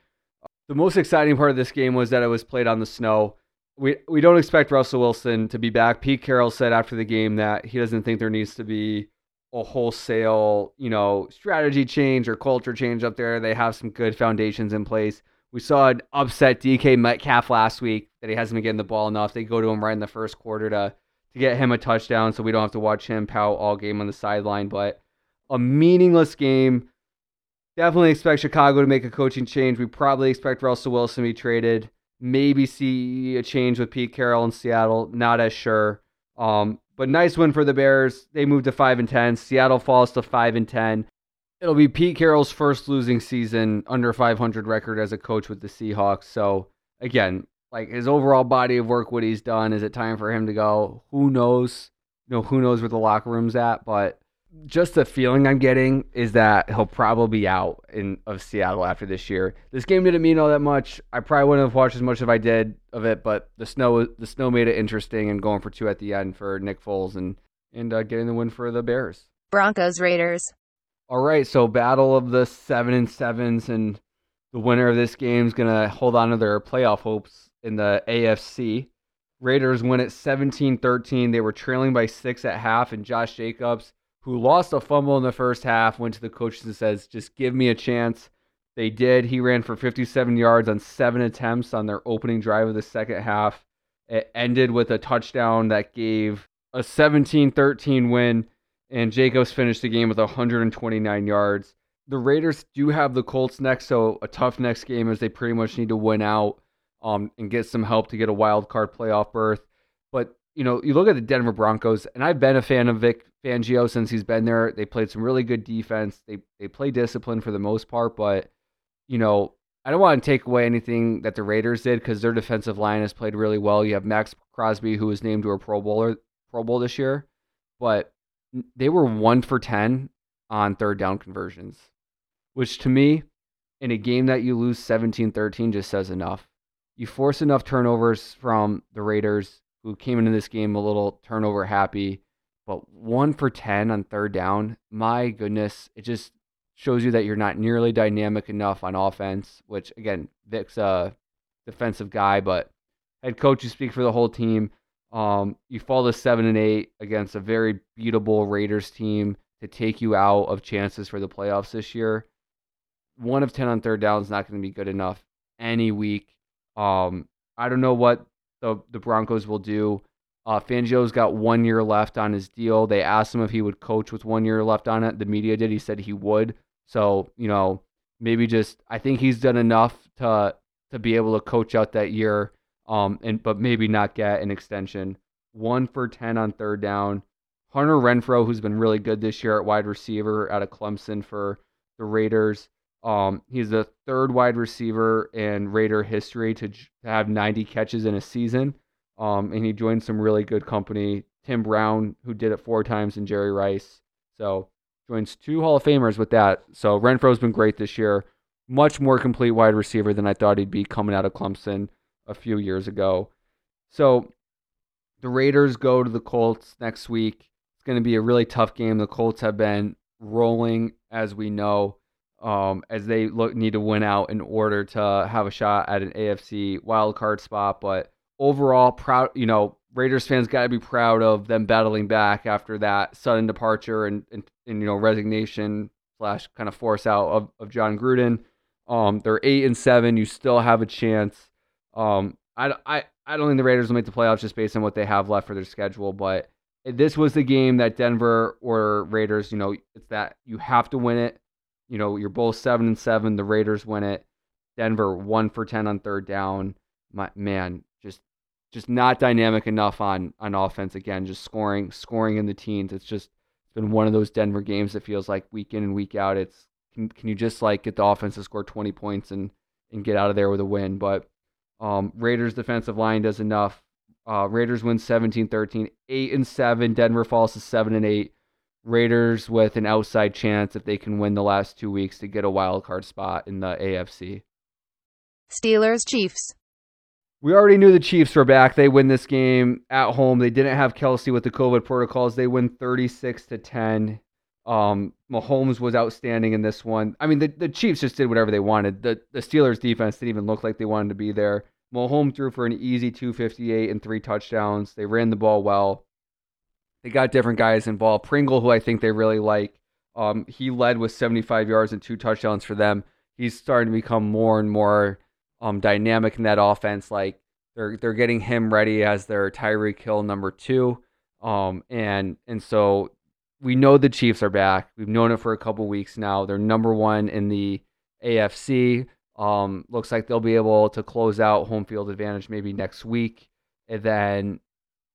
The most exciting part of this game was that it was played on the snow we we don't expect Russell Wilson to be back. Pete Carroll said after the game that he doesn't think there needs to be a wholesale, you know, strategy change or culture change up there. They have some good foundations in place. We saw an upset DK Metcalf last week that he hasn't been getting the ball enough. They go to him right in the first quarter to to get him a touchdown, so we don't have to watch him pout all game on the sideline. But a meaningless game. Definitely expect Chicago to make a coaching change. We probably expect Russell Wilson to be traded maybe see a change with Pete Carroll in Seattle. Not as sure. Um, But nice win for the Bears. They moved to five and ten. Seattle falls to five and ten. It'll be Pete Carroll's first losing season under 500 record as a coach with the Seahawks. So again, like his overall body of work, what he's done, is it time for him to go? Who knows? You know, who knows where the locker room's at? But just the feeling I'm getting is that he'll probably be out in of Seattle after this year. This game didn't mean all that much. I probably wouldn't have watched as much as I did of it, but the snow the snow made it interesting and going for two at the end for Nick Foles and and uh, getting the win for the Bears. Broncos Raiders. All right, so battle of the seven and sevens, and the winner of this game is gonna hold on to their playoff hopes in the AFC. Raiders win at 17-13. They were trailing by six at half, and Josh Jacobs who lost a fumble in the first half, went to the coaches and says, just give me a chance. They did. He ran for 57 yards on seven attempts on their opening drive of the second half. It ended with a touchdown that gave a 17 13 win, and Jacobs finished the game with 129 yards. The Raiders do have the Colts next, so a tough next game as they pretty much need to win out um, and get some help to get a wild card playoff berth. But you know, you look at the Denver Broncos, and I've been a fan of Vic Fangio since he's been there. They played some really good defense. They they play discipline for the most part, but you know, I don't want to take away anything that the Raiders did because their defensive line has played really well. You have Maxx Crosby, who was named to a Pro Bowler Pro Bowl this year, but they were one for ten on third down conversions, which to me, in a game that you lose 17-13 just says enough. You force enough turnovers from the Raiders who came into this game a little turnover happy, but one for 10 on third down, my goodness, it just shows you that you're not nearly dynamic enough on offense, which again, Vic's a defensive guy, but head coach, you speak for the whole team. Um, you fall to seven and eight against a very beatable Raiders team to take you out of chances for the playoffs this year. One of ten on third down is not going to be good enough any week. Um, I don't know what the the Broncos will do. Uh, Fangio's got one year left on his deal. They asked him if he would coach with one year left on it. The media did. He said he would. So you know, maybe just I think he's done enough to to be able to coach out that year. Um, and but maybe not get an extension. One for ten on third down. Hunter Renfrow, who's been really good this year at wide receiver out of Clemson for the Raiders. Um, he's the third wide receiver in Raider history to, to have 90 catches in a season. Um, and he joined some really good company. Tim Brown, who did it four times, and Jerry Rice. So joins two Hall of Famers with that. So Renfrow's been great this year. Much more complete wide receiver than I thought he'd be coming out of Clemson a few years ago. So the Raiders go to the Colts next week. It's going to be a really tough game. The Colts have been rolling, as we know um, as they look need to win out in order to have a shot at an AFC wild card spot. But overall, proud you know Raiders fans got to be proud of them battling back after that sudden departure and and, and you know resignation slash kind of force out of, of Jon Gruden. Um, they're eight and seven. You still have a chance. Um, I, I, I don't think the Raiders will make the playoffs just based on what they have left for their schedule, but this was the game that Denver or Raiders, you know, it's that you have to win it. You know, you're both seven and seven. The Raiders win it. Denver one for ten on third down. My man, just just not dynamic enough on on offense again. Just scoring scoring in the teens. It's just it's been one of those Denver games that feels like week in and week out. It's can can you just like get the offense to score 20 points and and get out of there with a win? But um, Raiders defensive line does enough. Uh, Raiders win 17-13, 8 and 7. Denver falls to 7 and 8. Raiders with an outside chance if they can win the last two weeks to get a wild card spot in the AFC. Steelers Chiefs. We already knew the Chiefs were back. They win this game at home. They didn't have Kelce with the COVID protocols. They win 36 to 10. Um, Mahomes was outstanding in this one. I mean, the, the Chiefs just did whatever they wanted. The the Steelers defense didn't even look like they wanted to be there. Mahomes threw for an easy 258 and three touchdowns. They ran the ball well. They got different guys involved. Pringle, who I think they really like, um, he led with 75 yards and two touchdowns for them. He's starting to become more and more um, dynamic in that offense. Like they're they're getting him ready as their Tyreek Hill number two. Um, and and so we know the Chiefs are back. We've known it for a couple weeks now. They're number one in the AFC. Um, looks like they'll be able to close out home field advantage maybe next week. And then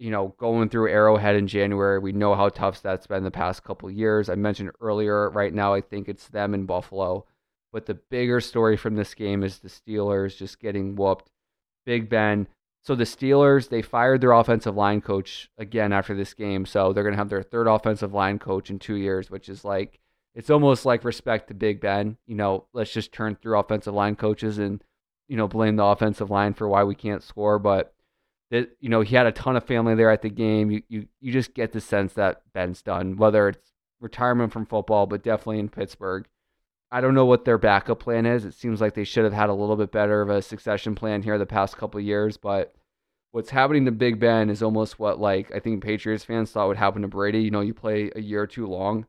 you know, going through Arrowhead in January, we know how tough that's been the past couple years. I mentioned earlier, right now, I think it's them in Buffalo. But the bigger story from this game is the Steelers just getting whooped. Big Ben. So the Steelers, they fired their offensive line coach again after this game. So they're going to have their third offensive line coach in two years, which is like, it's almost like respect to Big Ben. You know, let's just turn through offensive line coaches and, you know, blame the offensive line for why we can't score. But, that you know, he had a ton of family there at the game. You, you, you just get the sense that Ben's done, whether it's retirement from football, but definitely in Pittsburgh. I don't know what their backup plan is. It seems like they should have had a little bit better of a succession plan here the past couple years, but what's happening to Big Ben is almost what like I think Patriots fans thought would happen to Brady. You know, you play a year too long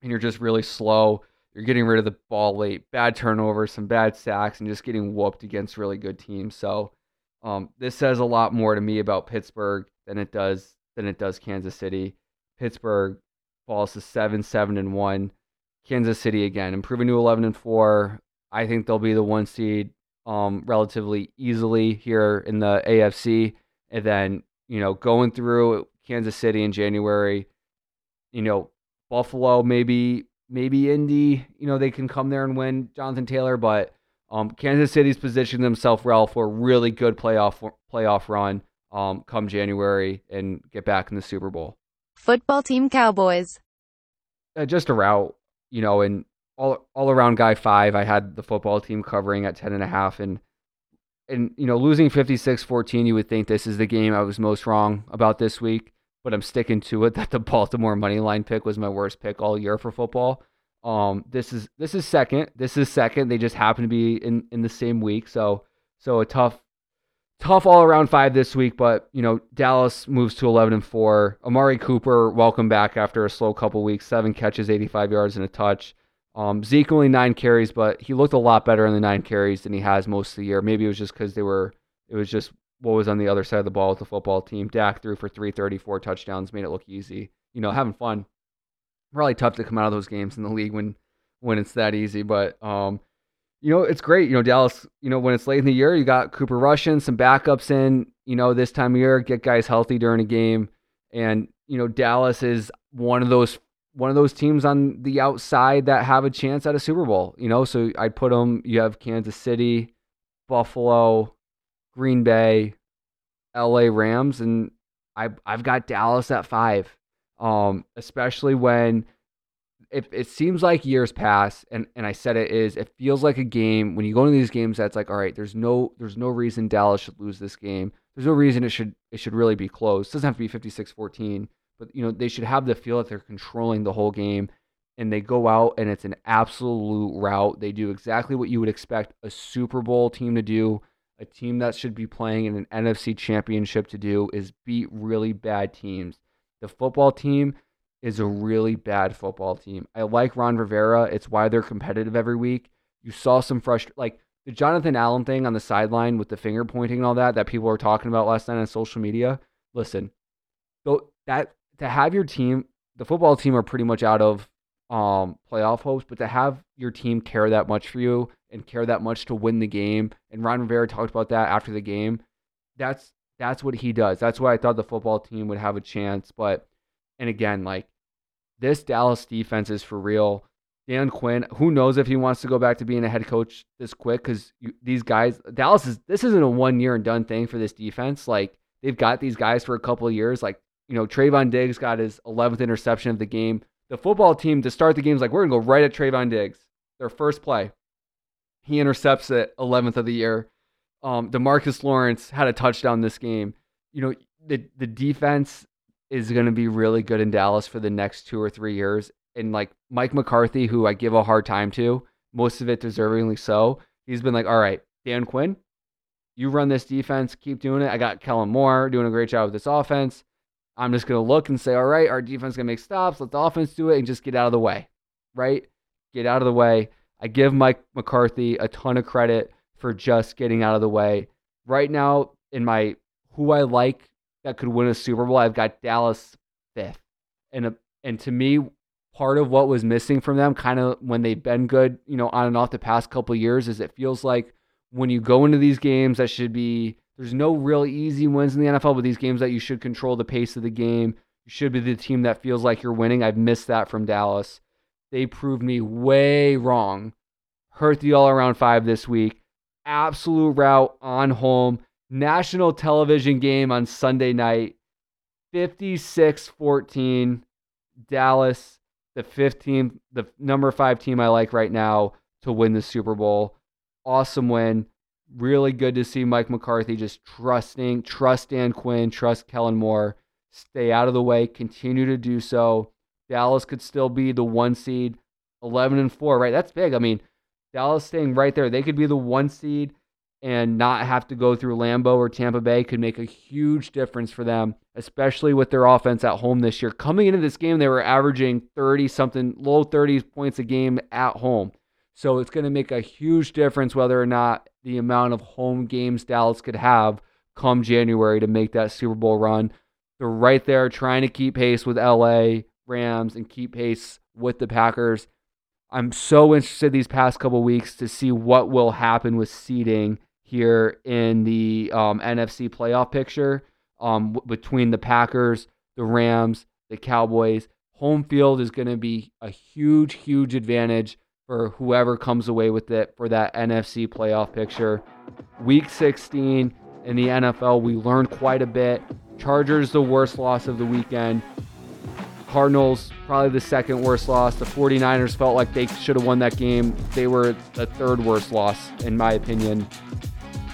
and you're just really slow. You're getting rid of the ball late, bad turnovers, some bad sacks, and just getting whooped against really good teams. So um, this says a lot more to me about Pittsburgh than it does than it does Kansas City. Pittsburgh falls to seven, seven, and one. Kansas City again, improving to 11 and 4. I think they'll be the one seed um, relatively easily here in the AFC. And then, you know, going through Kansas City in January, you know, Buffalo, maybe, maybe Indy, you know, they can come there and win Jonathan Taylor, but um, Kansas City's positioned themselves well for a really good playoff playoff run um, come January and get back in the Super Bowl. Football team Cowboys. Uh, just a route you know, and all all around guy five, I had the football team covering at ten and a half, and and you know, losing 56-14, you would think this is the game I was most wrong about this week, but I'm sticking to it that the Baltimore money line pick was my worst pick all year for football. Um, this is this is second. This is second. They just happen to be in in the same week, so so a tough tough all around five this week, but you know Dallas moves to 11 and four. Amari Cooper, welcome back after a slow couple weeks. Seven catches, 85 yards and a touch. Um, Zeke only nine carries, but he looked a lot better in the nine carries than he has most of the year. Maybe it was just because they were. It was just what was on the other side of the ball with the football team. Dak threw for 334 touchdowns, made it look easy. You know, having fun. Really tough to come out of those games in the league when when it's that easy, but um, you know, it's great. You know, Dallas, you know, when it's late in the year, you got Cooper Rush in, some backups in, you know, this time of year, get guys healthy during a game. And, you know, Dallas is one of those one of those teams on the outside that have a chance at a Super Bowl, you know. So I'd put them you have Kansas City, Buffalo, Green Bay, LA Rams, and I I've got Dallas at five. Um, especially when it, it seems like years pass and, and I said it is it feels like a game when you go into these games that's like all right there's no there's no reason Dallas should lose this game. There's no reason it should it should really be close. It doesn't have to be 56-14 but you know they should have the feel that they're controlling the whole game and they go out and it's an absolute rout. They do exactly what you would expect a Super Bowl team to do a team that should be playing in an NFC championship to do is beat really bad teams. The football team is a really bad football team. I like Ron Rivera. It's why they're competitive every week. You saw some frustration, like the Jonathan Allen thing on the sideline with the finger pointing and all that that people were talking about last night on social media. Listen, so that to have your team, the football team are pretty much out of um, playoff hopes, but to have your team care that much for you and care that much to win the game, and Ron Rivera talked about that after the game. That's that's what he does. That's why I thought the football team would have a chance, but and again, like this Dallas defense is for real. Dan Quinn, who knows if he wants to go back to being a head coach this quick? Because these guys, Dallas is this isn't a one year and done thing for this defense. Like they've got these guys for a couple of years. Like you know, Trevon Diggs got his 11th interception of the game. The football team to start the game is like we're gonna go right at Trevon Diggs. Their first play, he intercepts it 11th of the year. Um, DeMarcus Lawrence had a touchdown this game. You know, the the defense is going to be really good in Dallas for the next two or three years. And like Mike McCarthy, who I give a hard time to, most of it deservingly so, he's been like, all right, Dan Quinn, you run this defense, keep doing it. I got Kellen Moore doing a great job with this offense. I'm just going to look and say, all right, our defense going to make stops. Let the offense do it and just get out of the way, right? Get out of the way. I give Mike McCarthy a ton of credit for just getting out of the way. Right now, in my who I like that could win a Super Bowl. I've got Dallas fifth, and a, and to me, part of what was missing from them, kind of when they've been good, you know, on and off the past couple years, is it feels like when you go into these games that should be There's no real easy wins in the NFL, but these games that you should control the pace of the game. You should be the team that feels like you're winning. I've missed that from Dallas. They proved me way wrong. Hurt the all around five this week. Absolute route on home. National television game on Sunday night. 56 14. Dallas, the 15th, the number five team I like right now to win the Super Bowl. Awesome win. Really good to see Mike McCarthy just trusting, trust Dan Quinn, trust Kellen Moore. Stay out of the way, continue to do so. Dallas could still be the one seed, 11 and 4, right? That's big. I mean, Dallas staying right there. They could be the one seed and not have to go through Lambeau or Tampa Bay could make a huge difference for them, especially with their offense at home this year. Coming into this game, they were averaging 30 something, low 30s points a game at home. So it's going to make a huge difference whether or not the amount of home games Dallas could have come January to make that Super Bowl run. They're right there trying to keep pace with LA Rams and keep pace with the Packers. I'm so interested these past couple weeks to see what will happen with seeding here in the um, NFC playoff picture um, w- between the Packers, the Rams, the Cowboys. Home field is going to be a huge, huge advantage for whoever comes away with it for that NFC playoff picture. Week 16 in the NFL, we learned quite a bit. Chargers, the worst loss of the weekend. Cardinals, probably the second worst loss. The 49ers felt like they should have won that game. They were the third worst loss, in my opinion.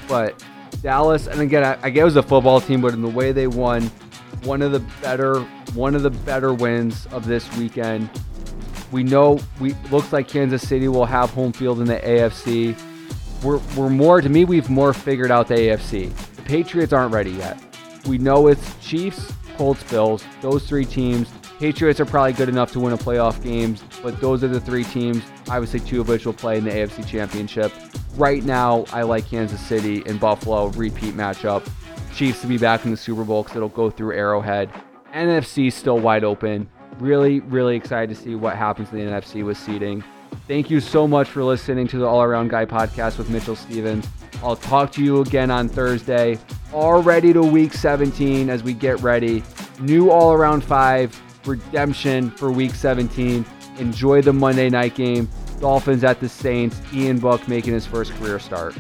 But Dallas, and again, I, I it was a football team, but in the way they won, one of the better, one of the better wins of this weekend. We know we looks like Kansas City will have home field in the AFC. We're, we're more to me, we've more figured out the AFC. The Patriots aren't ready yet. We know it's Chiefs, Colts, Bills, those three teams. Patriots are probably good enough to win a playoff games, but those are the three teams. Obviously, two of which will play in the AFC Championship. Right now, I like Kansas City and Buffalo repeat matchup. Chiefs to be back in the Super Bowl because it'll go through Arrowhead. NFC still wide open. Really, really excited to see what happens in the NFC with seeding. Thank you so much for listening to the All Around Guy podcast with Mitchell Stevens. I'll talk to you again on Thursday. Already to week 17 as we get ready. New All Around 5 redemption for week 17. Enjoy the Monday night game. Dolphins at the Saints. Ian Book making his first career start.